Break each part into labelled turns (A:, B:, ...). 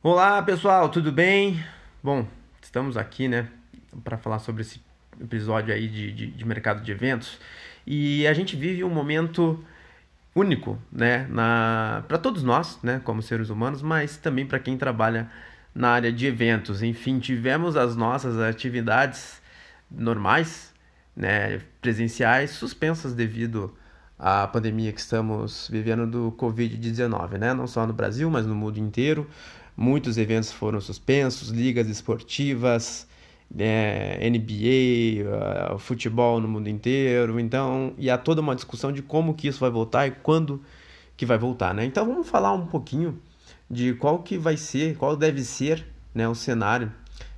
A: Olá pessoal, tudo bem? Bom, estamos aqui, né, para falar sobre esse episódio aí de, de, de, mercado de eventos e a gente vive um momento único, né, para todos nós, né, como seres humanos, mas também para quem trabalha na área de eventos. Enfim, tivemos as nossas atividades normais, né, presenciais, suspensas devido à pandemia que estamos vivendo do Covid-19, né, não só no Brasil, mas no mundo inteiro. Muitos eventos foram suspensos, ligas esportivas, é, NBA, uh, ah, futebol no mundo inteiro. Então, e há toda uma discussão de como que isso vai voltar e quando que vai voltar, né? Então, vamos falar um pouquinho de qual que vai ser, qual deve ser, né, o cenário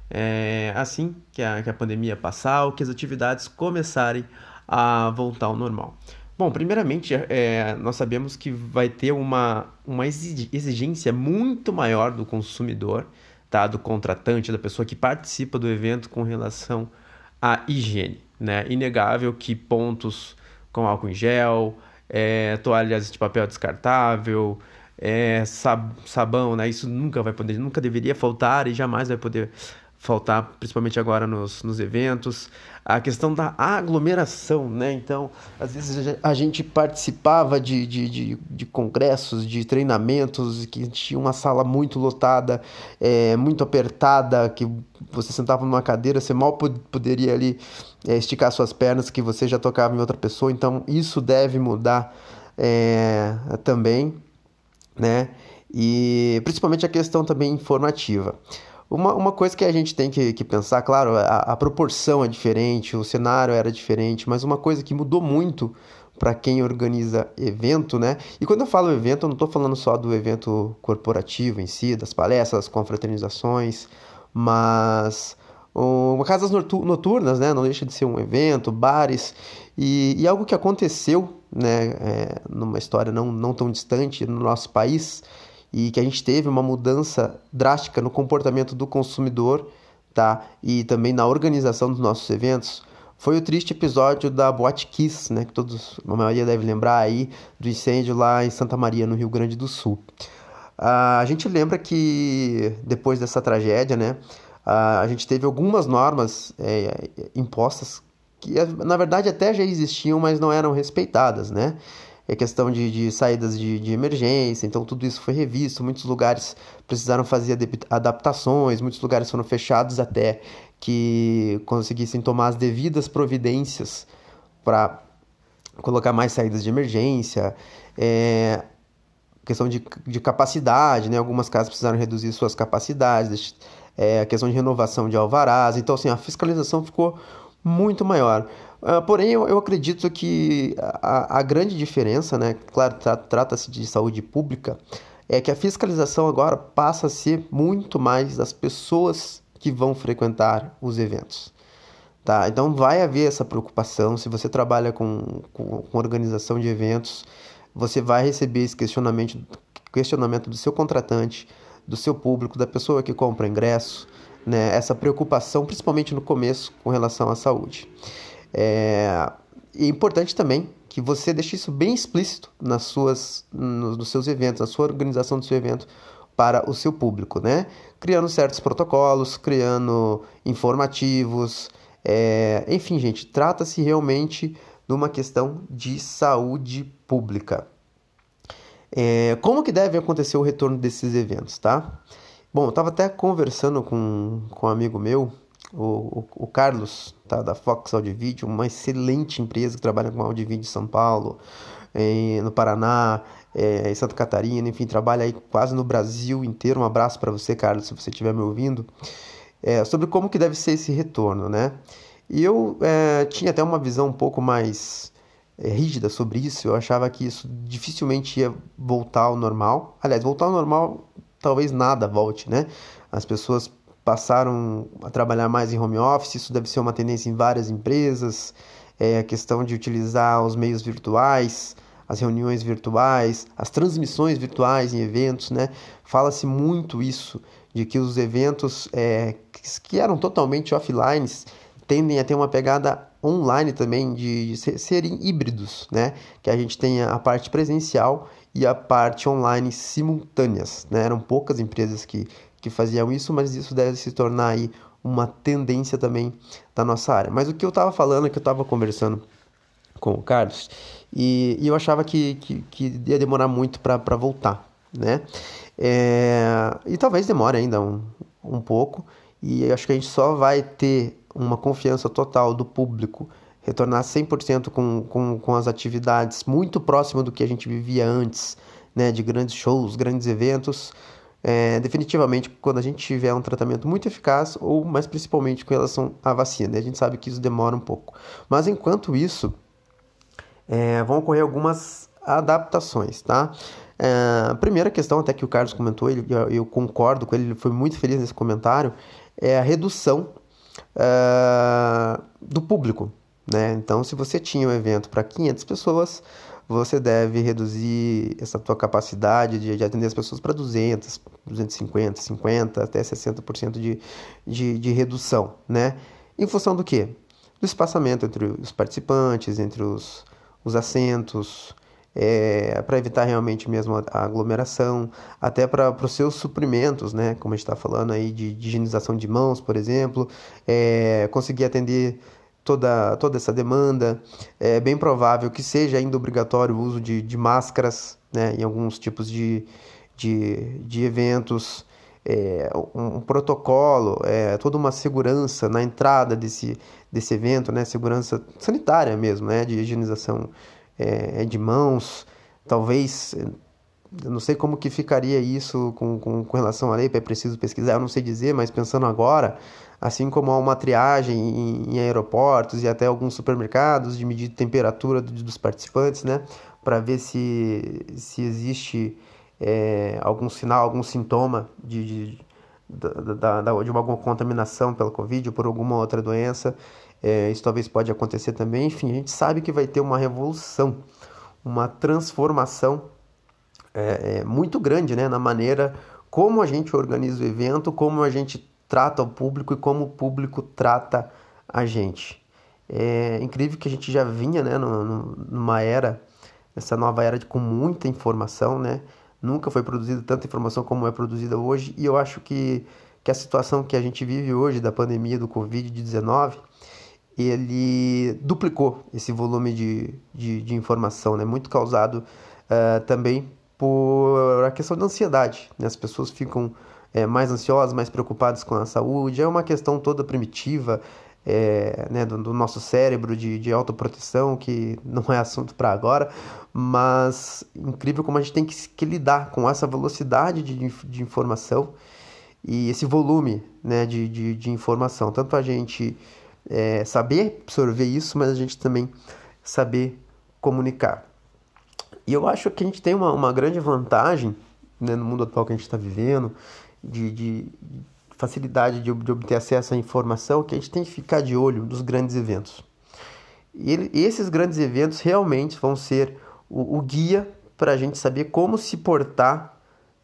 A: é, assim que a, que a pandemia passar ou que as atividades começarem a voltar ao normal. Bom, primeiramente, é, nós sabemos que vai ter uma, uma exigência muito maior do consumidor, tá? do contratante, da pessoa que participa do evento com relação à higiene. Né? Inegável que pontos com álcool em gel, é, toalhas de papel descartável, é, sab sabão, né? Isso nunca vai poder, nunca deveria faltar e jamais vai poder faltar, principalmente agora nos, nos eventos. A questão da aglomeração, né? Então, às vezes a gente participava de, de, de, de congressos, de treinamentos, que tinha uma sala muito lotada, é, muito apertada, que você sentava numa cadeira, você mal poderia ali é, esticar suas pernas, que você já tocava em outra pessoa. Então, isso deve mudar é, também, né? E principalmente a questão também informativa. Uma, uma coisa que a gente tem que, que pensar, claro, a, a proporção é diferente, o cenário era diferente, mas uma coisa que mudou muito para quem organiza evento, né? E quando eu falo evento, eu não estou falando só do evento corporativo em si, das palestras, confraternizações, mas um, casas noturnas, né? Não deixa de ser um evento, bares e, e algo que aconteceu, né? É, numa história não, não tão distante no nosso país e que a gente teve uma mudança drástica no comportamento do consumidor, tá? E também na organização dos nossos eventos, foi o triste episódio da Boate Kiss, né? Que todos, a maioria deve lembrar aí, do incêndio lá em Santa Maria, no Rio Grande do Sul. a gente lembra que depois dessa tragédia, né? a gente teve algumas normas é, impostas que, na verdade, até já existiam, mas não eram respeitadas, né? É questão de, de saídas de, de, emergência, então tudo isso foi revisto. Muitos lugares precisaram fazer adaptações, muitos lugares foram fechados até que conseguissem tomar as devidas providências para colocar mais saídas de emergência. É, questão de, de capacidade, né? Algumas casas precisaram reduzir suas capacidades, é, a questão de renovação de alvarás. Então, assim, a fiscalização ficou muito maior. Uh, porém, eu, eu, acredito que a, a, grande diferença, né, claro, tra trata-se de saúde pública, é que a fiscalização agora passa a ser muito mais das pessoas que vão frequentar os eventos. Tá? Então, vai haver essa preocupação. Se você trabalha com, com, com organização de eventos, você vai receber esse questionamento, questionamento do seu contratante, do seu público, da pessoa que compra ingresso, né? essa preocupação, principalmente no começo, com relação à saúde. É, é importante também que você deixe isso bem explícito nas suas, nos, nos seus eventos, na sua organização do seu evento para o seu público, né? Criando certos protocolos, criando informativos, é, enfim, gente, trata-se realmente de uma questão de saúde pública. É, como que deve acontecer o retorno desses eventos, tá? Bom, eu estava até conversando com, com um amigo meu, o, o, o Carlos, tá, da Fox Audio Video, uma excelente empresa que trabalha com vídeo em São Paulo, em, no Paraná, é, em Santa Catarina, enfim, trabalha aí quase no Brasil inteiro. Um abraço para você, Carlos, se você estiver me ouvindo. É, sobre como que deve ser esse retorno, né? E eu é, tinha até uma visão um pouco mais rígida sobre isso. Eu achava que isso dificilmente ia voltar ao normal. Aliás, voltar ao normal, talvez nada volte, né? As pessoas passaram a trabalhar mais em home office, isso deve ser uma tendência em várias empresas, é a questão de utilizar os meios virtuais, as reuniões virtuais, as transmissões virtuais em eventos, né? Fala-se muito isso, de que os eventos é, que eram totalmente offline tendem a ter uma pegada online também, de serem híbridos, né? Que a gente tenha a parte presencial e a parte online simultâneas, né? Eram poucas empresas que, que faziam isso, mas isso deve se tornar aí uma tendência também da nossa área. Mas o que eu estava falando, que eu estava conversando com o Carlos, e, e eu achava que, que, que, ia demorar muito para voltar, né? É, e talvez demore ainda um, um pouco, e acho que a gente só vai ter uma confiança total do público retornar 100% com, com, com as atividades muito próximo do que a gente vivia antes, né, de grandes shows, grandes eventos, é, definitivamente quando a gente tiver um tratamento muito eficaz ou mais principalmente com relação à vacina. A gente sabe que isso demora um pouco. Mas enquanto isso, é, vão ocorrer algumas adaptações, tá? É, a primeira questão, até que o Carlos comentou, ele, eu, concordo com ele, ele foi muito feliz nesse comentário, é a redução é, do público. Né? Então, se você tinha um evento para 500 pessoas, você deve reduzir essa tua capacidade de, de atender as pessoas para 200, 250, 50, até 60% de, de, de redução, né? Em função do quê? Do espaçamento entre os participantes, entre os, os assentos, é, para evitar realmente mesmo a, aglomeração, até para os seus suprimentos, né? Como a gente está falando aí de, de, higienização de mãos, por exemplo, é, conseguir atender toda, toda essa demanda. É bem provável que seja ainda obrigatório o uso de, de máscaras né, em alguns tipos de, de, de eventos. É, um, um, protocolo, é, toda uma segurança na entrada desse, desse evento, né, segurança sanitária mesmo, né, de higienização é, de mãos, talvez, eu não sei como que ficaria isso com, com, com relação à lei, é preciso pesquisar, eu não sei dizer, mas pensando agora, assim como há uma triagem em, em aeroportos e até alguns supermercados de medir temperatura dos participantes, né, para ver se, se existe é, algum sinal, algum sintoma de, de, da, de uma alguma contaminação pela Covid ou por alguma outra doença. É, isso talvez pode acontecer também. Enfim, a gente sabe que vai ter uma revolução, uma transformação é, é, muito grande né, na maneira como a gente organiza o evento, como a gente trata o público e como o público trata a gente. É incrível que a gente já vinha né, numa era, essa nova era de, com muita informação, né? Nunca foi produzida tanta informação como é produzida hoje e eu acho que, que a situação que a gente vive hoje da pandemia do Covid-19 ele duplicou esse volume de, de, de informação, né? muito causado uh, também por a questão da ansiedade. Né? As pessoas ficam é, mais ansiosas, mais preocupadas com a saúde. É uma questão toda primitiva é, né, do, do, nosso cérebro de, de autoproteção, que não é assunto para agora, mas incrível como a gente tem que, que lidar com essa velocidade de, de informação e esse volume né, de, de, de informação. Tanto a gente é, saber absorver isso, mas a gente também saber comunicar. E eu acho que a gente tem uma, uma grande vantagem né, no mundo atual que a gente está vivendo, de, de facilidade de, de, obter acesso à informação, que a gente tem que ficar de olho nos grandes eventos. E esses grandes eventos realmente vão ser o, o guia para a gente saber como se portar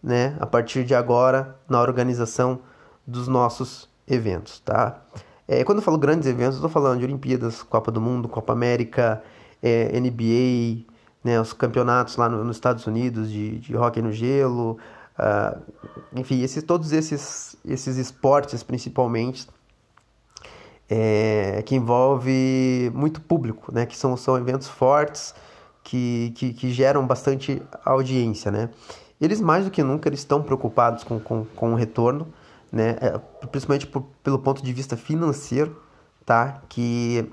A: né, a partir de agora na organização dos nossos eventos. Tá? É, quando eu falo grandes eventos, estou falando de Olimpíadas, Copa do Mundo, Copa América, é, NBA, né, os campeonatos lá no, nos Estados Unidos de, de hockey no gelo, Uh, enfim, esses, todos esses, esses esportes, principalmente, é, que envolve muito público, né? Que são, são eventos fortes que, que, que, geram bastante audiência, né? Eles, mais do que nunca, eles estão preocupados com, com, com o retorno, né? É, principalmente por, pelo ponto de vista financeiro, tá? Que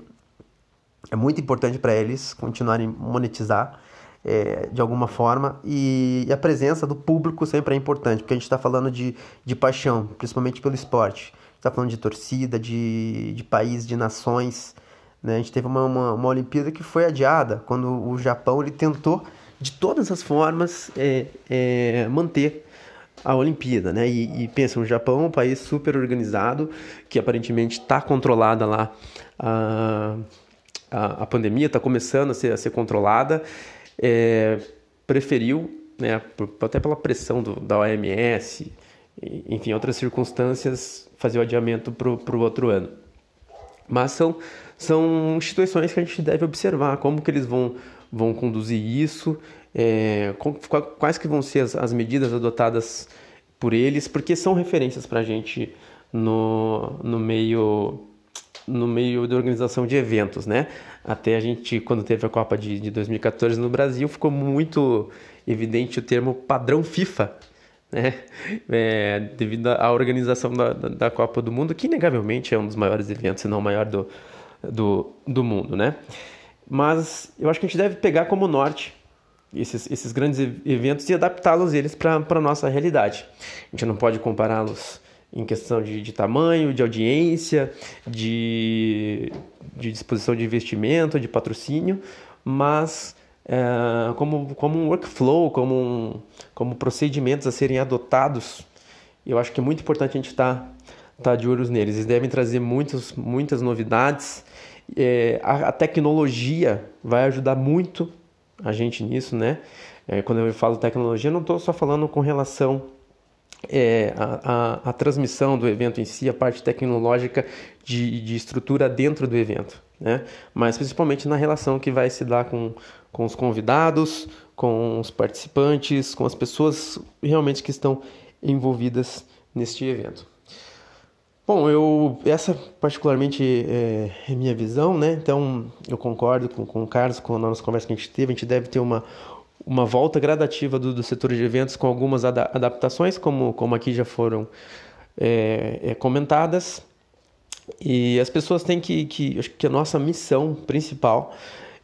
A: é muito importante para eles continuarem monetizar é, de alguma forma e, a presença do público sempre é importante, porque a gente está falando de, de paixão, principalmente pelo esporte. está falando de torcida, de, de país, de nações. Né? A gente teve uma, uma, uma Olimpíada que foi adiada, quando o Japão ele tentou, de todas as formas, é, é, manter a Olimpíada, né? E, e pensa, o Japão é um país super organizado, que aparentemente está controlada lá a, a, a pandemia, está começando a ser, a ser controlada é, preferiu, né, até pela pressão do, da OMS, enfim, outras circunstâncias, fazer o adiamento para o outro ano. Mas são, são instituições que a gente deve observar, como que eles vão, vão conduzir isso, é, quais que vão ser as, as medidas adotadas por eles, porque são referências para a gente no, no meio no meio da organização de eventos, né? Até a gente, quando teve a Copa de, de 2014 no Brasil, ficou muito evidente o termo padrão FIFA, né? É, devido à organização da, da, da, Copa do Mundo, que inegavelmente é um dos maiores eventos, se não o maior do, do, do mundo, né? Mas eu acho que a gente deve pegar como norte esses, esses grandes eventos e adaptá-los eles para a nossa realidade. A gente não pode compará-los em questão de, de, tamanho, de audiência, de, de disposição de investimento, de patrocínio, mas é, como, como um workflow, como, um, como procedimentos a serem adotados, eu acho que é muito importante a gente estar tá, tá de olhos neles. Eles devem trazer muitos, muitas novidades. É, a, a, tecnologia vai ajudar muito a gente nisso, né? É, quando eu falo tecnologia, não estou só falando com relação é, a, a, a, transmissão do evento em si, a parte tecnológica de, de estrutura dentro do evento, né? mas principalmente na relação que vai se dar com, com os convidados, com os participantes, com as pessoas realmente que estão envolvidas neste evento. Bom, eu essa particularmente é, é minha visão, né? Então eu concordo com, com o Carlos, com a nossa conversa que a gente teve. A gente deve ter uma, uma volta gradativa do, do setor de eventos com algumas ada adaptações, como, como aqui já foram é, é, comentadas. E as pessoas têm que, que, acho que a nossa missão principal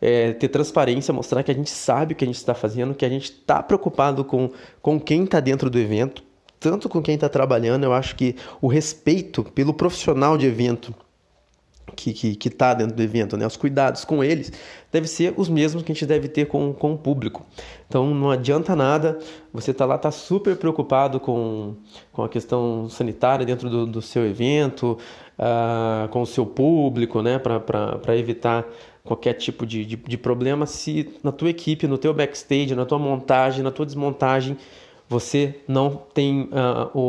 A: é ter transparência, mostrar que a gente sabe o que a gente está fazendo, que a gente está preocupado com, com quem está dentro do evento, tanto com quem está trabalhando. Eu acho que o respeito pelo profissional de evento que que, que tá dentro do evento, né? os cuidados com eles, deve ser os mesmos que a gente deve ter com, com o público. Então não adianta nada você tá lá, tá super preocupado com, com a questão sanitária dentro do, do seu evento, uh, com o seu público, né? para evitar qualquer tipo de, de, de problema, se na tua equipe, no teu backstage, na tua montagem, na tua desmontagem, você não tem uh, o,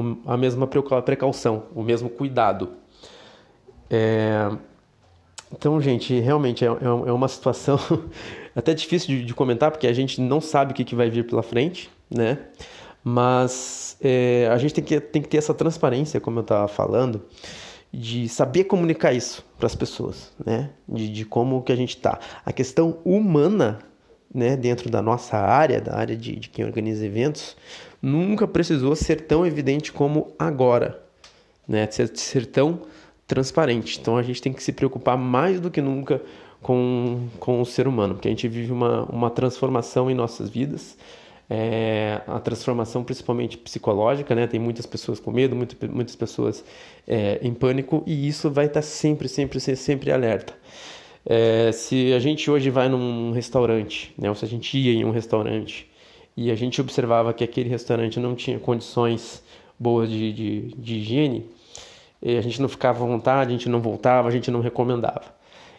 A: o, a mesma precaução, o mesmo cuidado. É... Então, gente, realmente é, é, é uma situação até difícil de, de, comentar, porque a gente não sabe o que, que vai vir pela frente, né? Mas é, a gente tem que, tem que ter essa transparência, como eu estava falando, de saber comunicar isso para as pessoas, né? De, de como que a gente está. A questão humana, né, dentro da nossa área, da área de, de quem organiza eventos, nunca precisou ser tão evidente como agora, né? Ser, ser tão transparente. Então a gente tem que se preocupar mais do que nunca com, com o ser humano, porque a gente vive uma, uma transformação em nossas vidas, é, a transformação principalmente psicológica, né? Tem muitas pessoas com medo, muito, muitas pessoas é, em pânico e isso vai estar sempre, sempre, sempre, alerta. É, se a gente hoje vai num restaurante, né? Ou se a gente ia em um restaurante e a gente observava que aquele restaurante não tinha condições boas de, de, de higiene, a gente não ficava à vontade, a gente não voltava, a gente não recomendava.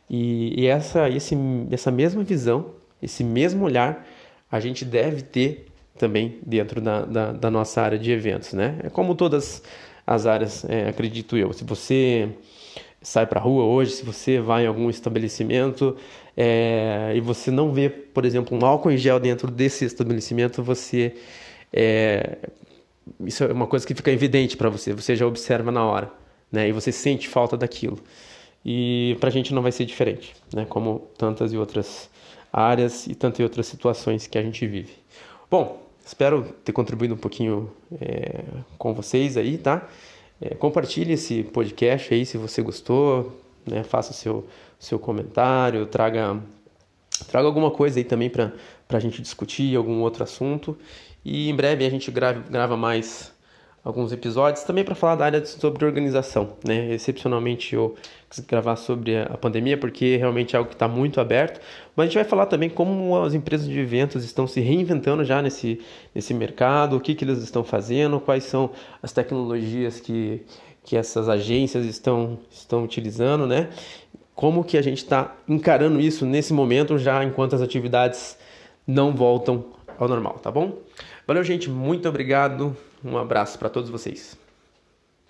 A: E, e essa, esse, essa mesma visão, esse mesmo olhar, a gente deve ter também dentro da, da, da nossa área de eventos, né? É como todas as áreas, é, acredito eu. Se você sai para a rua hoje, se você vai em algum estabelecimento é, e você não vê, por exemplo, um álcool em gel dentro desse estabelecimento, você é, isso é uma coisa que fica evidente para você, você já observa na hora né? E você sente falta daquilo. E para a gente não vai ser diferente, né? Como tantas e outras áreas e tantas e outras situações que a gente vive. Bom, espero ter contribuído um pouquinho é, com vocês aí, tá? É, compartilhe esse podcast aí se você gostou, né? Faça o seu, seu comentário, traga, traga alguma coisa aí também para a gente discutir, algum outro assunto. E em breve a gente grava, grava mais alguns episódios também para falar da área sobre organização, né? Excepcionalmente eu quis gravar sobre a pandemia porque realmente é algo que está muito aberto, mas a gente vai falar também como as empresas de eventos estão se reinventando já nesse, nesse mercado, o que, que eles estão fazendo, quais são as tecnologias que, que essas agências estão, estão utilizando, né? Como que a gente está encarando isso nesse momento já enquanto as atividades não voltam ao normal, tá bom? Valeu, gente, muito obrigado. Um abraço para todos vocês.